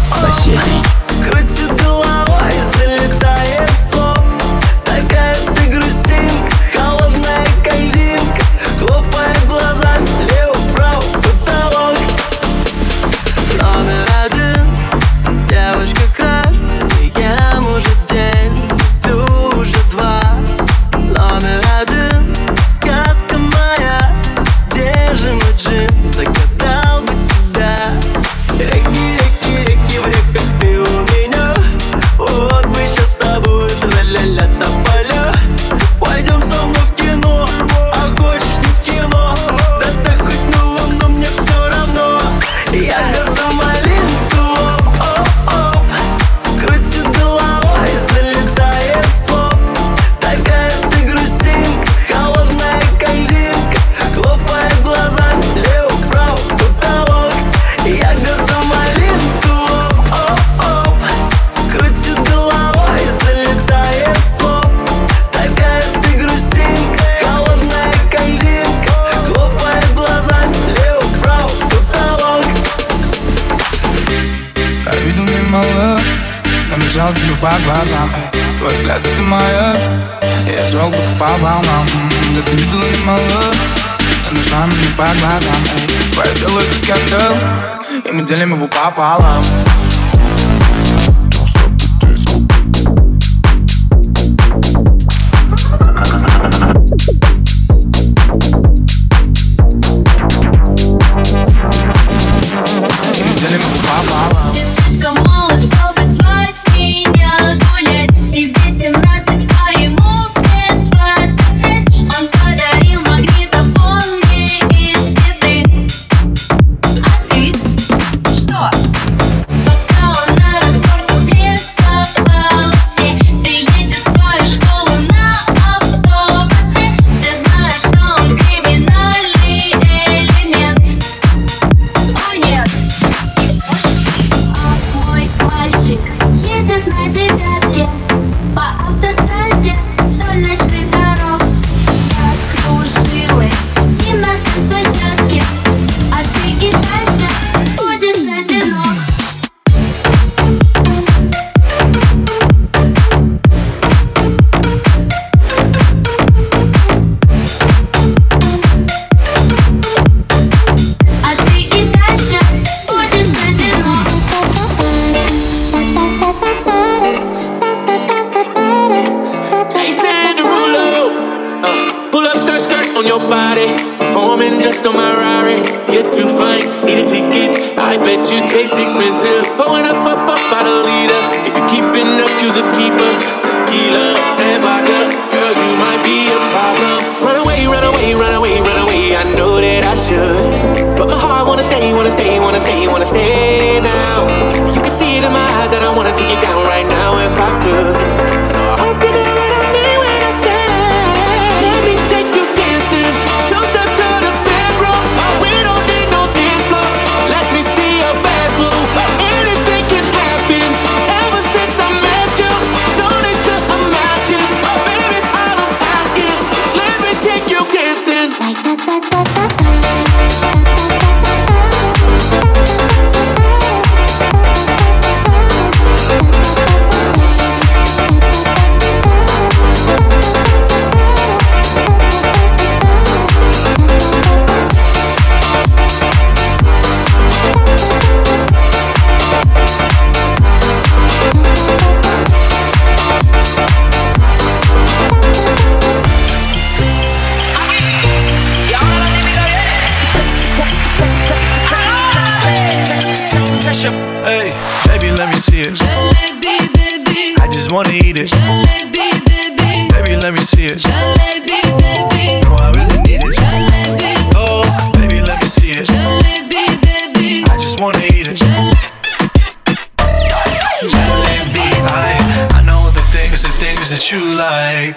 соседей. глазам. Твой взгляд это моя. Я шел будто по волнам. Да ты видела немало Нужна мне по глазам. Твое тело это скандал И мы делим его пополам. could. That you like.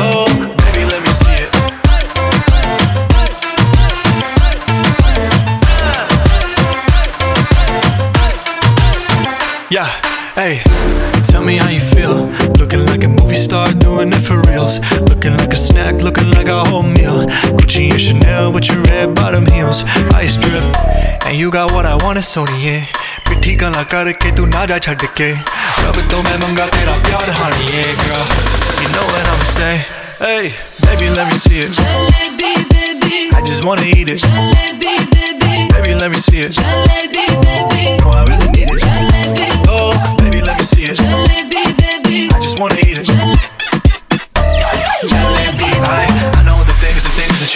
Oh, baby, let me see it. Yeah, hey, tell me how you feel. Looking like a movie star, doing it for reals. Looking like a snack, looking like a whole meal. Gucci and Chanel with your red bottom heels. Ice drip, and you got what I want, it's सोनिए पिट्ठी गला करके तू ना जा छड़ के रब तो मैं मंगा तेरा प्यार honey yeah girl you know what I'ma say hey baby let me see it Jalebi, baby. I just wanna eat it Jalebi, baby. baby let me see it Jalebi, baby. no I really need it Jalebi, oh baby let me see it jalebi, baby. I just wanna eat it Jalebi.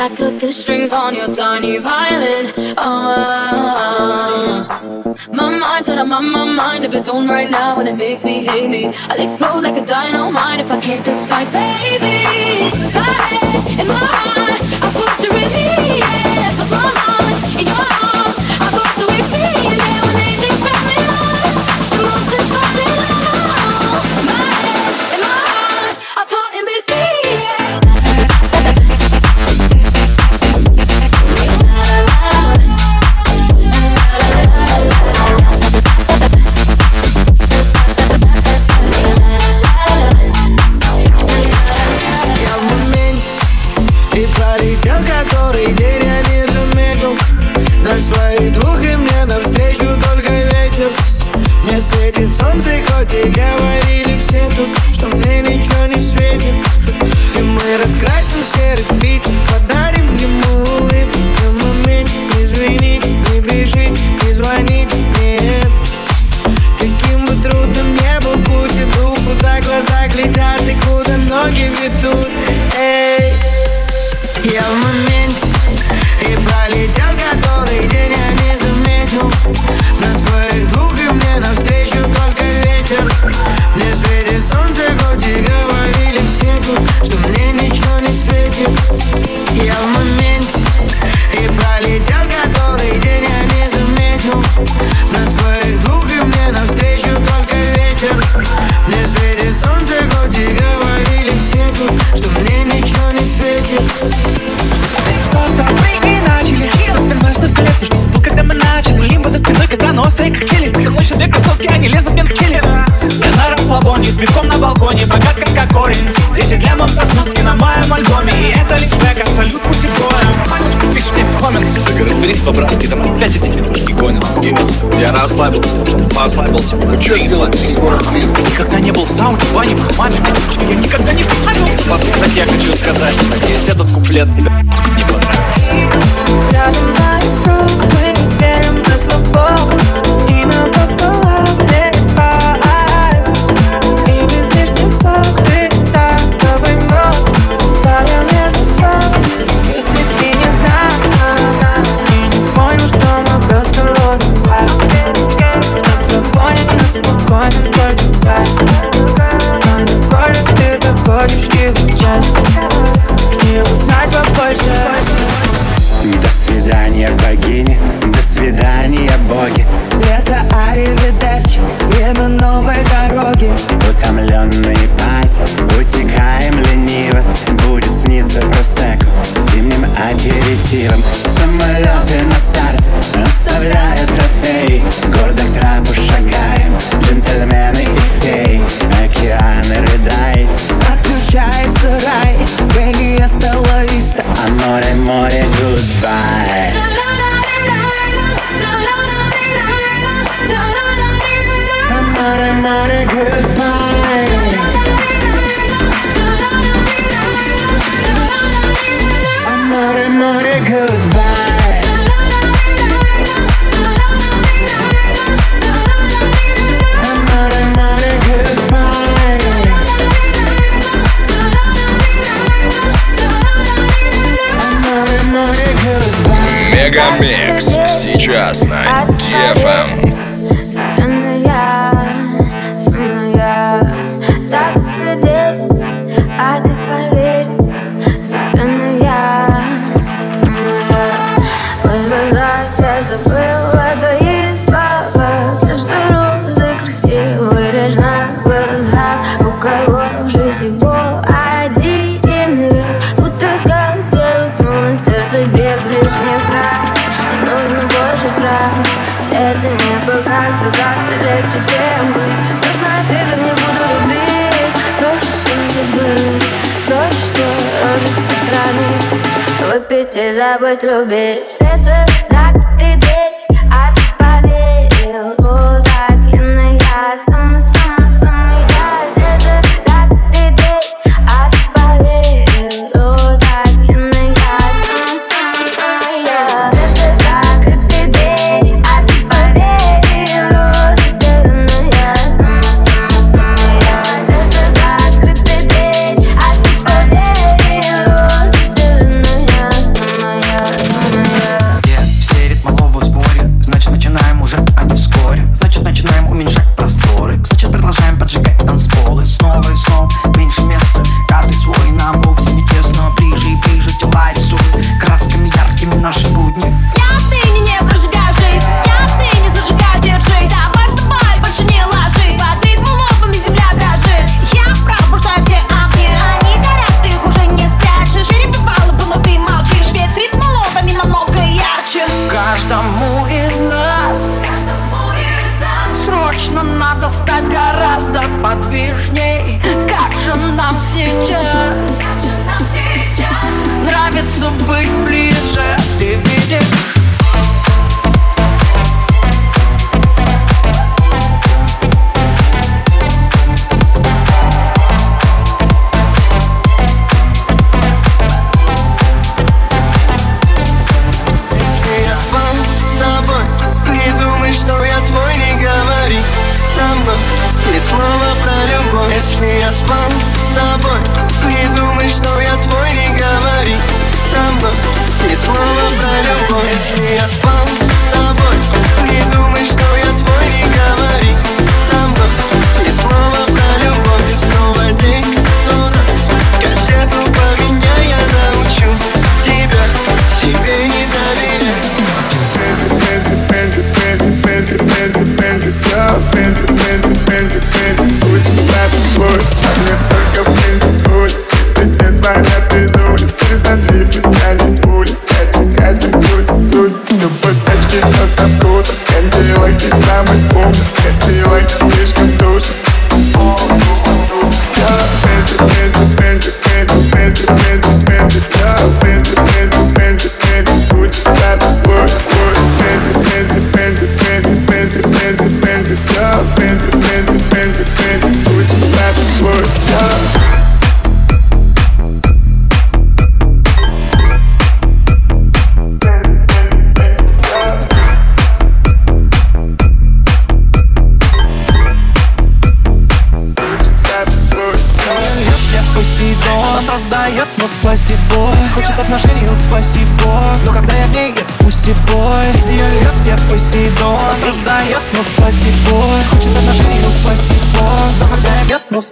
I cut the strings on your tiny violin. Oh, my mind's got a my, my mind of its own right now, and it makes me hate me. I like smooth like a dynamite if I can't decide, baby. In my I'm torturing me. Yeah, пролетел который день я не заметил. Наш своих двух и мне навстречу только ветер. Мне светит солнце, хоть и говорили все тут Что мне ничего не светит. И мы раскрасим серый Питер Подарим ему улыбку. В моменте не звонить, не бежить, не звонить, нет. Каким бы трудным не был путь, иду Куда глаза глядят и куда ноги ведут. Эй, я в моменте И пролетел который день, я не заметил. На своих двух и мне навстречу только море Десять лямов по сутки на моем альбоме И это лишь трек, абсолют пусть и боем Пишешь мне в коммент, так разберись по-братски Там опять эти тетушки гонят. Я расслабился, послабился ну, Че их дела? Никогда не был в сауне, бане, в хамаме Я никогда не понравился По сути, я хочу сказать. Надеюсь, этот куплет тебе не понравился Рядом на круг спокойно, только Поневоле ты заходишь with little bit. Set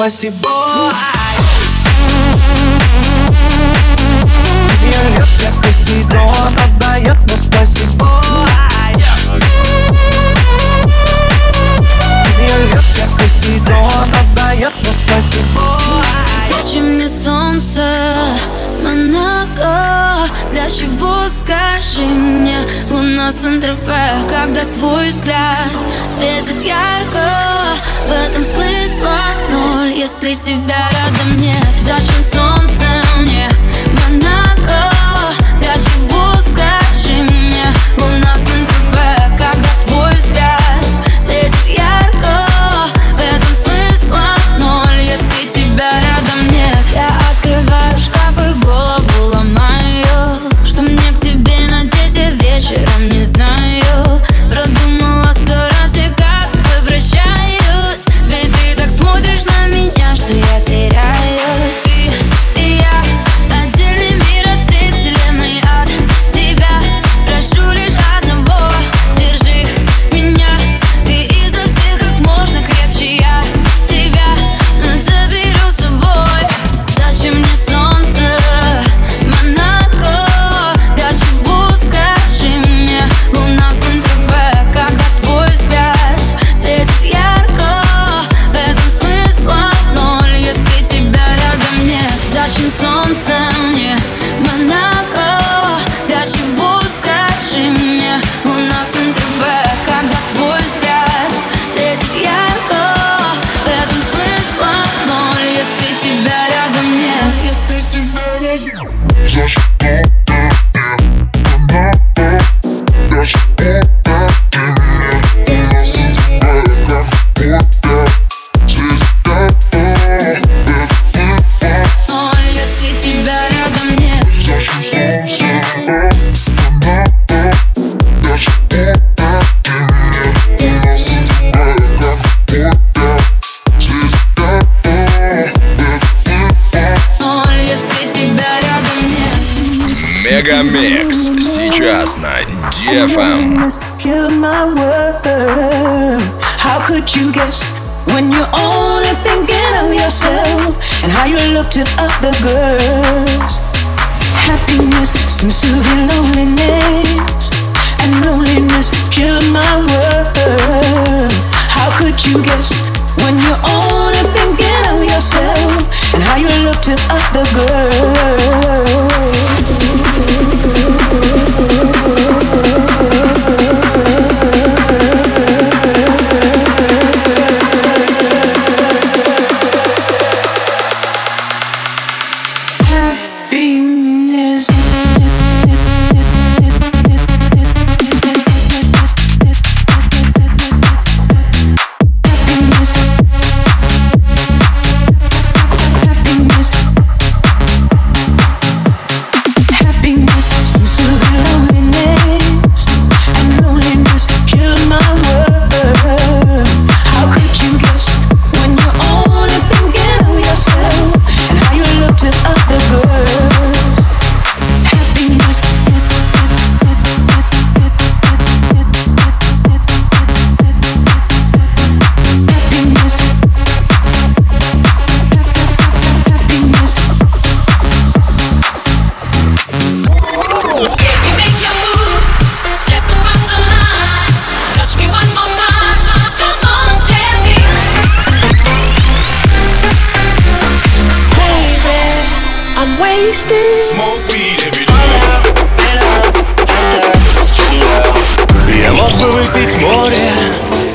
com esse если тебя рядом нет Зачем BFM. Pure my word. How could you guess when you're only thinking of yourself and how you looked at other girls? Happiness seems to be loneliness, and loneliness pure my word. How could you guess when you're only thinking of yourself and how you looked at other girls?